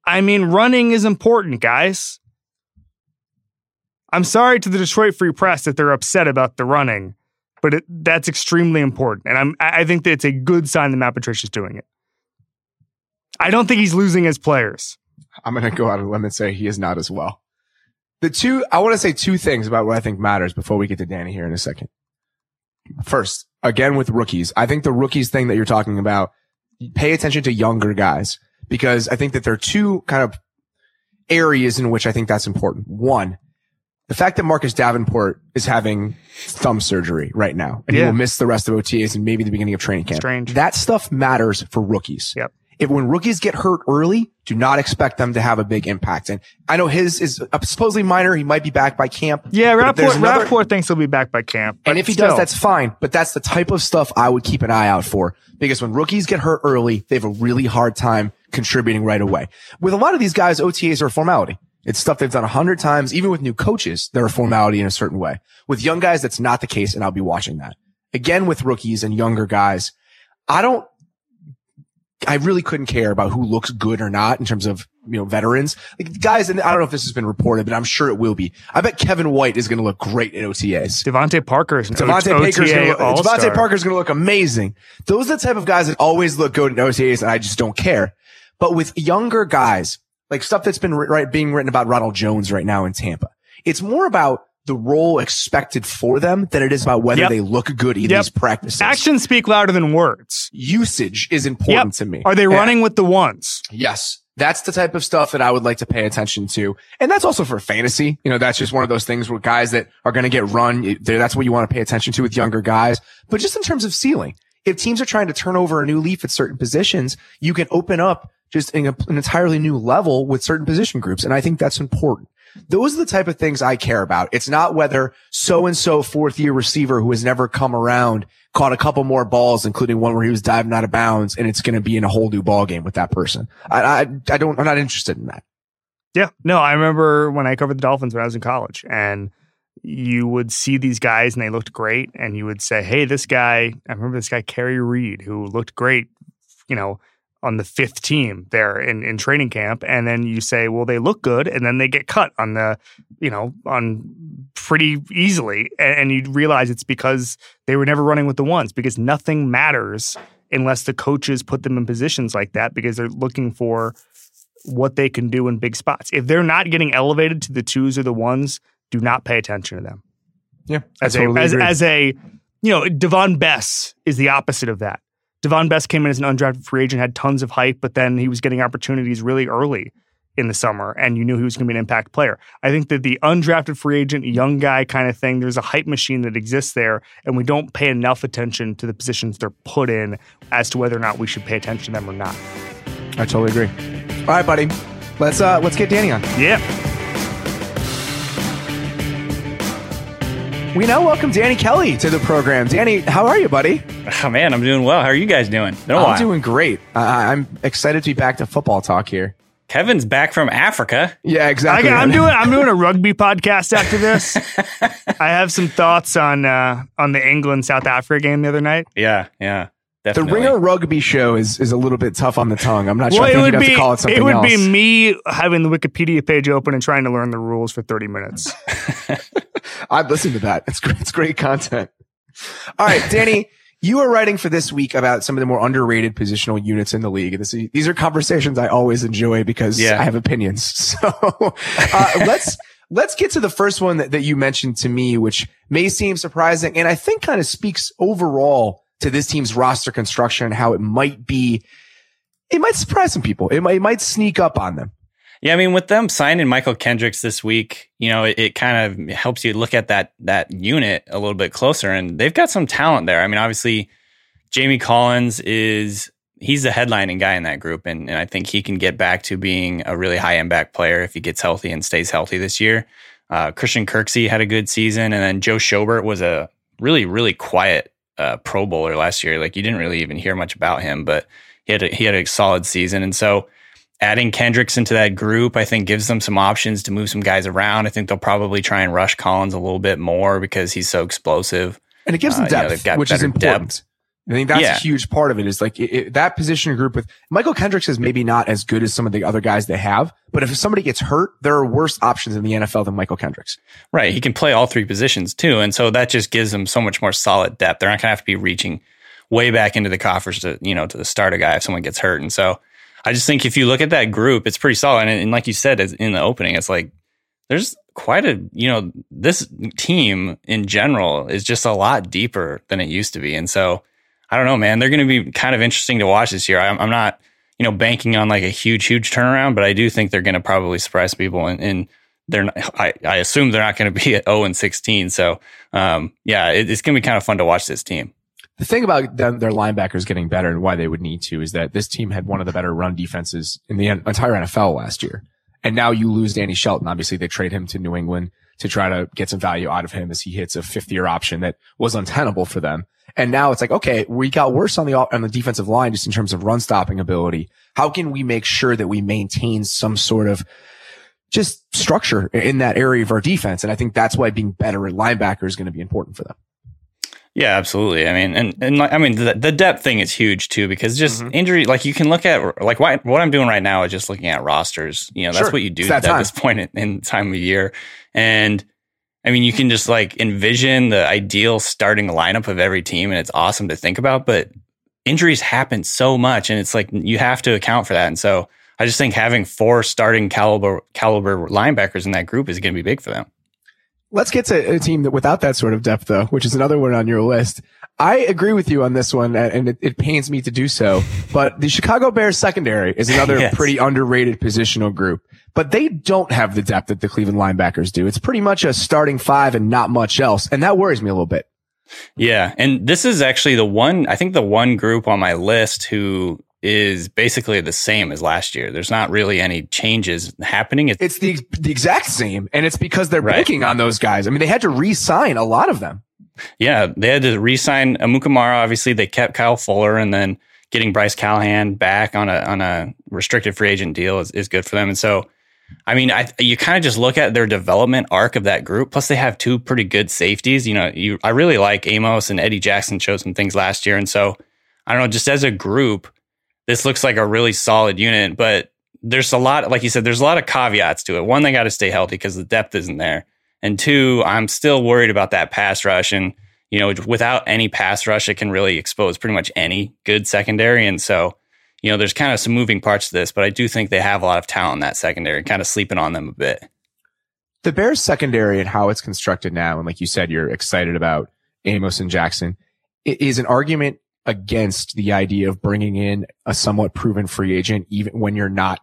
I mean, running is important, guys. I'm sorry to the Detroit Free Press that they're upset about the running, but it, that's extremely important. And I'm, I think that it's a good sign that Matt Patricia's doing it. I don't think he's losing his players. I'm going to go out on a limb and say he is not as well. The two, I want to say two things about what I think matters before we get to Danny here in a second. First, again with rookies, I think the rookies thing that you're talking about, pay attention to younger guys because I think that there are two kind of areas in which I think that's important. One, the fact that Marcus Davenport is having thumb surgery right now and he will miss the rest of OTAs and maybe the beginning of training camp. Strange. That stuff matters for rookies. Yep. if when rookies get hurt early, do not expect them to have a big impact. And I know his is supposedly minor. He might be back by camp. Yeah, Rapoport, another, Rapoport thinks he'll be back by camp. And if he still. does, that's fine. But that's the type of stuff I would keep an eye out for because when rookies get hurt early, they have a really hard time contributing right away. With a lot of these guys, OTAs are a formality. It's stuff they've done a hundred times. Even with new coaches, they're a formality in a certain way. With young guys, that's not the case. And I'll be watching that again with rookies and younger guys. I don't I really couldn't care about who looks good or not in terms of, you know, veterans. Like guys, and I don't know if this has been reported, but I'm sure it will be. I bet Kevin White is going to look great in OTAs. DeVante Parker is DeVante Parker's going to DeVante Parker's going to look amazing. Those are the type of guys that always look good in OTAs and I just don't care. But with younger guys, like stuff that's been right, being written about Ronald Jones right now in Tampa, it's more about the role expected for them than it is about whether yep. they look good in yep. these practices. Actions speak louder than words. Usage is important yep. to me. Are they running with the ones? Yes. That's the type of stuff that I would like to pay attention to. And that's also for fantasy. You know, that's just one of those things where guys that are going to get run, that's what you want to pay attention to with younger guys. But just in terms of ceiling, if teams are trying to turn over a new leaf at certain positions, you can open up just an entirely new level with certain position groups. And I think that's important. Those are the type of things I care about. It's not whether so and so fourth year receiver who has never come around caught a couple more balls, including one where he was diving out of bounds and it's going to be in a whole new ball game with that person. I, I, I don't, I'm not interested in that. Yeah. No, I remember when I covered the Dolphins when I was in college and you would see these guys and they looked great and you would say, Hey, this guy, I remember this guy, Kerry Reed, who looked great, you know, on the fifth team there in, in training camp. And then you say, well, they look good. And then they get cut on the, you know, on pretty easily. And, and you realize it's because they were never running with the ones because nothing matters unless the coaches put them in positions like that because they're looking for what they can do in big spots. If they're not getting elevated to the twos or the ones, do not pay attention to them. Yeah. As a, as, as a, you know, Davone Bess is the opposite of that. Davone Bess came in as an undrafted free agent, had tons of hype, but then he was getting opportunities really early in the summer, and you knew he was going to be an impact player. I think that the undrafted free agent, young guy kind of thing, there's a hype machine that exists there, and we don't pay enough attention to the positions they're put in as to whether or not we should pay attention to them or not. I totally agree. All right, buddy. Let's uh let's get Danny on. Yeah. We now welcome Danny Kelly to the program. Danny, how are you, buddy? Oh man, I'm doing well. How are you guys doing? I'm while. doing great. Uh, I'm excited to be back to football talk here. Kevin's back from Africa. Yeah, exactly. I, am doing I'm doing a rugby podcast after this. I have some thoughts on uh, on the England South Africa game the other night. Yeah, yeah. Definitely. The Ringer Rugby show is is a little bit tough on the tongue. I'm not sure. Well, it would be, have to call it, something else. it would else. be me having the Wikipedia page open and trying to learn the rules for 30 minutes. I'd listen to that. It's great. It's great content. All right, Danny, you are writing for this week about some of the more underrated positional units in the league. This, these are conversations I always enjoy because yeah. I have opinions. So uh, let's let's get to the first one that, that you mentioned to me, which may seem surprising, and I think kind of speaks overall to this team's roster construction and how it might be, it might surprise some people. It might, it might sneak up on them. Yeah, I mean, with them signing Mychal Kendricks this week, you know, it, it, kind of helps you look at that that unit a little bit closer, and they've got some talent there. I mean, obviously, Jamie Collins is he's the headlining guy in that group, and, and I think he can get back to being a really high impact player if he gets healthy and stays healthy this year. Uh, Christian Kirksey had a good season, and then Joe Schobert was a really really quiet uh, Pro Bowler last year. Like you didn't really even hear much about him, but he had a, he had a solid season. And so adding Kendricks into that group, I think gives them some options to move some guys around. I think they'll probably try and rush Collins a little bit more because he's so explosive. And it gives them uh, depth, you know, which is important. Depth. I think that's yeah. a huge part of it is like it, it, that position group with Mychal Kendricks is maybe not as good as some of the other guys they have, but if somebody gets hurt, there are worse options in the NFL than Mychal Kendricks. Right. He can play all three positions too. And so that just gives them so much more solid depth. They're not going to have to be reaching way back into the coffers to, you know, to start a guy if someone gets hurt. And so I just think if you look at that group, it's pretty solid. And, and like you said in the opening, it's like there's quite a, you know, this team in general is just a lot deeper than it used to be. And so, I don't know, man. They're going to be kind of interesting to watch this year. I'm, I'm, not, you know, banking on like a huge, huge turnaround, but I do think they're going to probably surprise people. And, and they're, not, I, I assume they're not going to be at 0 and 16. So, um, yeah, it, it's going to be kind of fun to watch this team. The thing about them, their linebackers getting better and why they would need to is that this team had one of the better run defenses in the entire NFL last year. And now you lose Danny Shelton. Obviously they trade him to New England to try to get some value out of him as he hits a fifth year option that was untenable for them. And now it's like, okay, we got worse on the, on the defensive line just in terms of run stopping ability. How can we make sure that we maintain some sort of just structure in that area of our defense? And I think that's why being better at linebacker is going to be important for them. Yeah, absolutely. I mean, and and I mean the, the depth thing is huge too because just mm-hmm. injury. Like you can look at like what what I'm doing right now is just looking at rosters. You know, that's sure. what you do at time. this point in, in time of year. And I mean, you can just like envision the ideal starting lineup of every team, and it's awesome to think about. But injuries happen so much, and it's like you have to account for that. And so I just think having four starting caliber caliber linebackers in that group is going to be big for them. Let's get to a team that without that sort of depth, though, which is another one on your list. I agree with you on this one, and it, it pains me to do so. But the Chicago Bears secondary is another yes. pretty underrated positional group but they don't have the depth that the Cleveland linebackers do. It's pretty much a starting five and not much else. And that worries me a little bit. Yeah. And this is actually the one, I think the one group on my list who is basically the same as last year. There's not really any changes happening. It's, it's the, the exact same. And it's because they're right. banking on those guys. I mean, they had to re-sign a lot of them. Yeah. They had to re-sign Amukamara. Obviously they kept Kyle Fuller and then getting Bryce Callahan back on a, on a restricted free agent deal is, is good for them. And so, I mean, I, you kind of just look at their development arc of that group. Plus, they have two pretty good safeties. You know, you I really like Amos and Eddie Jackson showed some things last year, and so I don't know. Just as a group, this looks like a really solid unit. But there's a lot, like you said, there's a lot of caveats to it. One, they got to stay healthy because the depth isn't there, and two, I'm still worried about that pass rush. And you know, without any pass rush, it can really expose pretty much any good secondary, and so you know, there's kind of some moving parts to this, but I do think they have a lot of talent in that secondary, kind of sleeping on them a bit. The Bears secondary and how it's constructed now, and like you said, you're excited about Amos and Jackson, is an argument against the idea of bringing in a somewhat proven free agent, even when you're not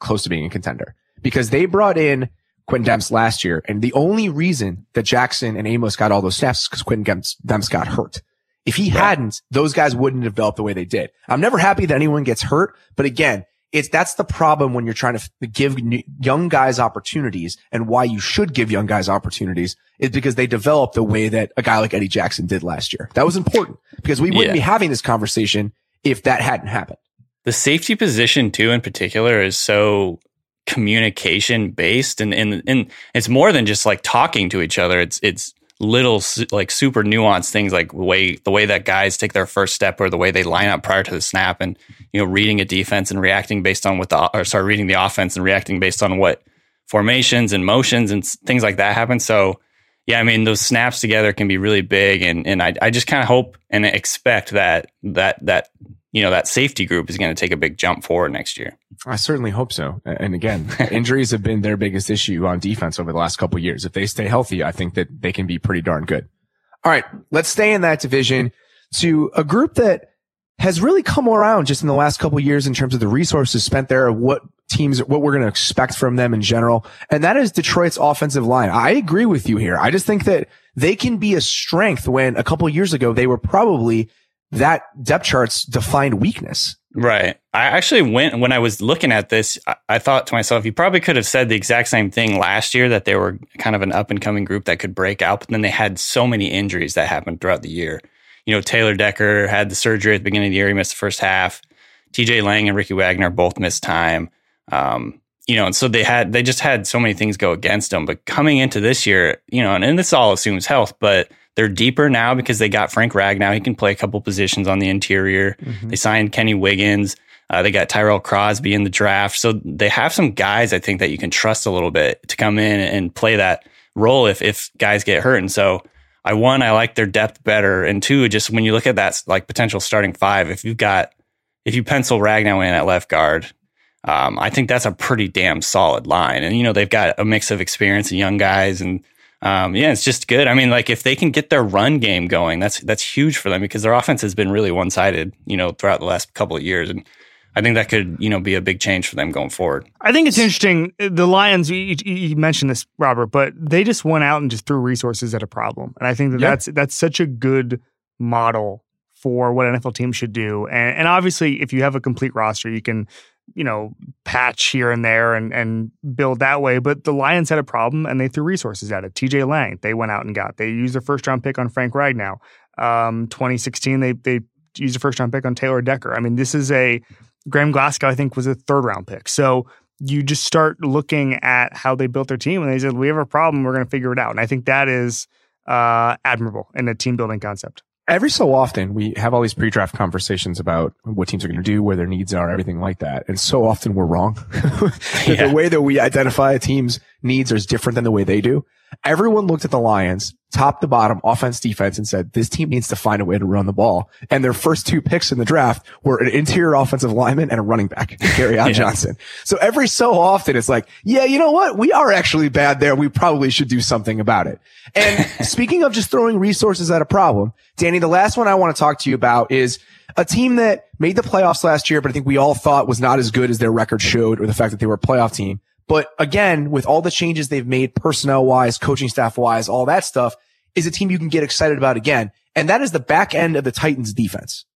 close to being a contender. Because they brought in Quintin Demps last year, and the only reason that Jackson and Amos got all those snaps is because Quintin Demps got hurt. If he right. hadn't, those guys wouldn't have developed the way they did. I'm never happy that anyone gets hurt, but again, it's that's the problem when you're trying to give young guys opportunities and why you should give young guys opportunities is because they develop the way that a guy like Eddie Jackson did last year. That was important because we wouldn't yeah. be having this conversation if that hadn't happened. The safety position too, in particular, is so communication based and, and, and it's more than just like talking to each other. It's, it's little like super nuanced things like the way the way that guys take their first step or the way they line up prior to the snap and you know reading a defense and reacting based on what the or sorry reading the offense and reacting based on what formations and motions and things like that happen. So yeah i mean those snaps together can be really big and and i, I just kind of hope and expect that that that you know that safety group is going to take a big jump forward next year. I certainly hope so. And again, injuries have been their biggest issue on defense over the last couple years. If they stay healthy, I think that they can be pretty darn good. All right, let's stay in that division to a group that has really come around just in the last couple years in terms of the resources spent there, what teams, what we're going to expect from them in general. And that is Detroit's offensive line. I agree with you here. I just think that they can be a strength when a couple years ago they were probably that depth chart's defined weakness. Right. I actually went when I was looking at this, I, I, thought to myself, you probably could have said the exact same thing last year that they were kind of an up and coming group that could break out, but then they had so many injuries that happened throughout the year. You know, Taylor Decker had the surgery at the beginning of the year, he missed the first half. TJ Lang and Ricky Wagner both missed time. Um, you know, and so they had they just had so many things go against them. But coming into this year, you know, and, and this all assumes health, but they're deeper now because they got Frank Ragnow. He can play a couple positions on the interior. Mm-hmm. They signed Kenny Wiggins. Uh, they got Tyrell Crosby in the draft. So they have some guys I think that you can trust a little bit to come in and play that role if if guys get hurt. And so I one, I like their depth better. And two, just when you look at that like potential starting five, if you've got if you pencil Ragnow in at left guard, um, I think that's a pretty damn solid line. And you know, they've got a mix of experience and young guys and um, yeah, it's just good. I mean, like if they can get their run game going, that's that's huge for them because their offense has been really one sided, you know, throughout the last couple of years, and I think that could you know be a big change for them going forward. I think it's interesting. The Lions, you, you mentioned this, Robert, but they just went out and just threw resources at a problem, and I think that that's that's such a good model for what NFL teams should do. And, and obviously, if you have a complete roster, you can, you know, patch here and there and, and build that way. But the Lions had a problem and they threw resources at it. TJ Lang, they went out and got. They used their first round pick on Frank Ragnow. Um, 2016, they they used a first round pick on Taylor Decker. I mean, this is a Graham Glasgow, I think, was a third round pick. So you just start looking at how they built their team and they said, we have a problem, we're going to figure it out. And I think that is uh, admirable in a team building concept. Every so often, we have all these pre-draft conversations about what teams are going to do, where their needs are, everything like that. And so often we're wrong. yeah. The way that we identify a team's needs is different than the way they do. Everyone looked at the Lions, top to bottom, offense, defense, and said, this team needs to find a way to run the ball. And their first two picks in the draft were an interior offensive lineman and a running back, Kerryon yeah. Johnson. So every so often it's like, yeah, you know what? We are actually bad there. We probably should do something about it. And speaking of just throwing resources at a problem, Danny, the last one I want to talk to you about is a team that made the playoffs last year, but I think we all thought was not as good as their record showed or the fact that they were a playoff team. But again, with all the changes they've made personnel wise, coaching staff wise, all that stuff is a team you can get excited about again. And that is the back end of the Titans defense.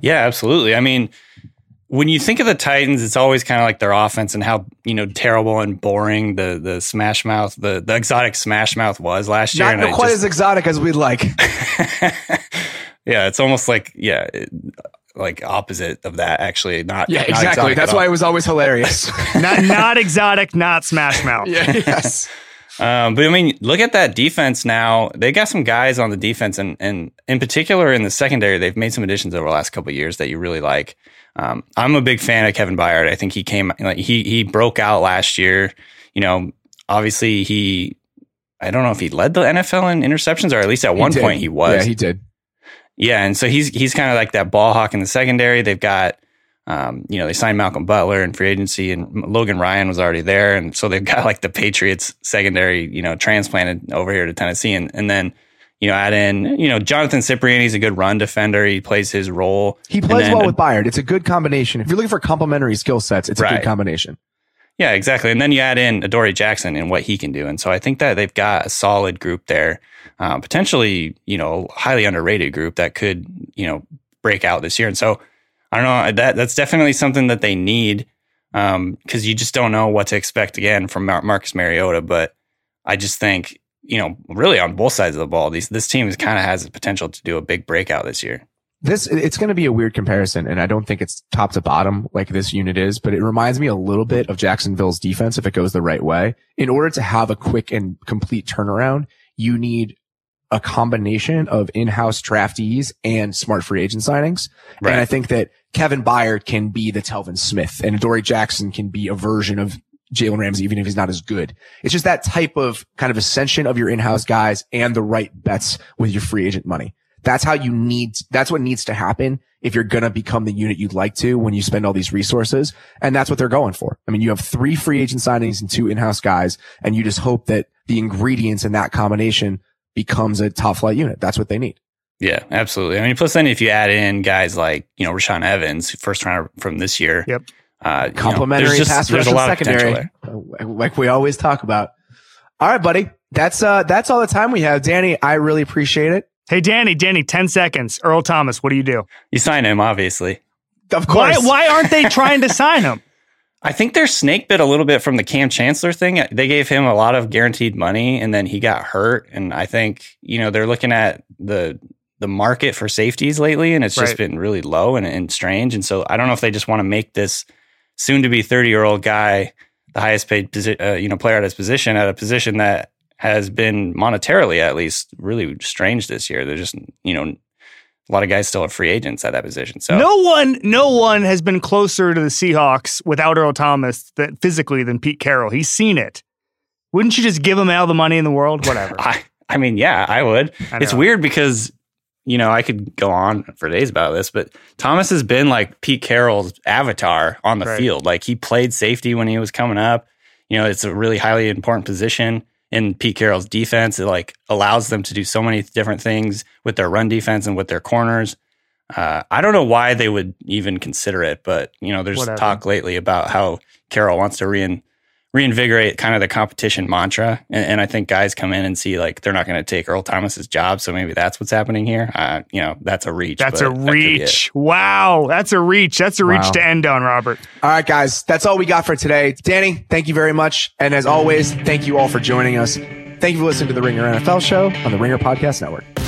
Yeah, absolutely. I mean, when you think of the Titans, it's always kind of like their offense and how you know terrible and boring the the smash mouth the the exotic smash mouth was last year. Not quite just, as exotic as we'd like. yeah, it's almost like yeah, like opposite of that. Actually, not yeah, not exactly. That's why it was always hilarious. not not exotic, not smash mouth. yeah, yes. Um, but I mean, look at that defense now. They got some guys on the defense, and and in particular in the secondary, they've made some additions over the last couple years that you really like. Um, I'm a big fan of Kevin Byard. I think he came like he he broke out last year. You know, obviously he. I don't know if he led the NFL in interceptions, or at least at he one did. point he was. Yeah, he did. Yeah, and so he's he's kind of like that ball hawk in the secondary. They've got, um, you know, they signed Malcolm Butler in free agency, and Logan Ryan was already there, and so they've got like the Patriots secondary, you know, transplanted over here to Tennessee, and and then. You know, add in, you know, Johnathan Cyprien's a good run defender. He plays his role. He plays then, well with Byard. It's a good combination. If you're looking for complementary skill sets, it's a good combination. Yeah, exactly. And then you add in Adoree Jackson and what he can do. And so I think that they've got a solid group there uh, potentially, you know, highly underrated group that could, you know, break out this year. And so I don't know that that's definitely something that they need because um, you just don't know what to expect again from Mar- Marcus Mariota. But I just think, you know, really on both sides of the ball, these this team kind of has the potential to do a big breakout this year. This it's going to be a weird comparison, and I don't think it's top to bottom like this unit is, but it reminds me a little bit of Jacksonville's defense if it goes the right way. In order to have a quick and complete turnaround, you need a combination of in-house draftees and smart free agent signings. Right. And I think that Kevin Byard can be the Telvin Smith and Adoree Jackson can be a version of Jalen Ramsey, even if he's not as good. It's just that type of kind of ascension of your in-house guys and the right bets with your free agent money. That's how you need, that's what needs to happen if you're going to become the unit you'd like to when you spend all these resources. And that's what they're going for. I mean, you have three free agent signings and two in-house guys, and you just hope that the ingredients in that combination becomes a top flight unit. That's what they need. Yeah, absolutely. I mean, plus then if you add in guys like you know Rashaan Evans, first round from this year, yep, uh, complementary you know, pass rush secondary, like we always talk about. All right, buddy, that's uh that's all the time we have. Danny, I really appreciate it. Hey, Danny, Danny, ten seconds. Earl Thomas, what do you do? You sign him, obviously. Of course. Why, why aren't they trying to sign him? I think they're snake bit a little bit from the Kam Chancellor thing. They gave him a lot of guaranteed money and then he got hurt. And I think, you know, they're looking at the the market for safeties lately and it's just right. been really low and, and strange. And so I don't know if they just want to make this soon to be 30 year old guy the highest paid posi- uh, you know player at his position at a position that has been monetarily at least really strange this year. They're just, you know, a lot of guys still are free agents at that position. So no one, no one has been closer to the Seahawks without Earl Thomas that physically than Pete Carroll. He's seen it. Wouldn't you just give him all the money in the world? Whatever. I, I mean, yeah, I would. I it's weird because you know I could go on for days about this, but Thomas has been like Pete Carroll's avatar on the right. field. Like he played safety when he was coming up. You know, it's a really highly important position in Pete Carroll's defense. It like allows them to do so many different things with their run defense and with their corners. Uh, I don't know why they would even consider it, but you know, there's Whatever. talk lately about how Carroll wants to rein, reinvigorate kind of the competition mantra. And, and I think guys come in and see like they're not going to take Earl Thomas's job, so maybe that's what's happening here. Uh, you know, that's a reach. That's a but that could be it. reach. wow. That's a reach. That's a reach Wow. to end on, Robert. All right, guys, that's all we got for today. Danny, thank you very much. And as always, thank you all for joining us. Thank you for listening to the Ringer NFL show on the Ringer Podcast Network.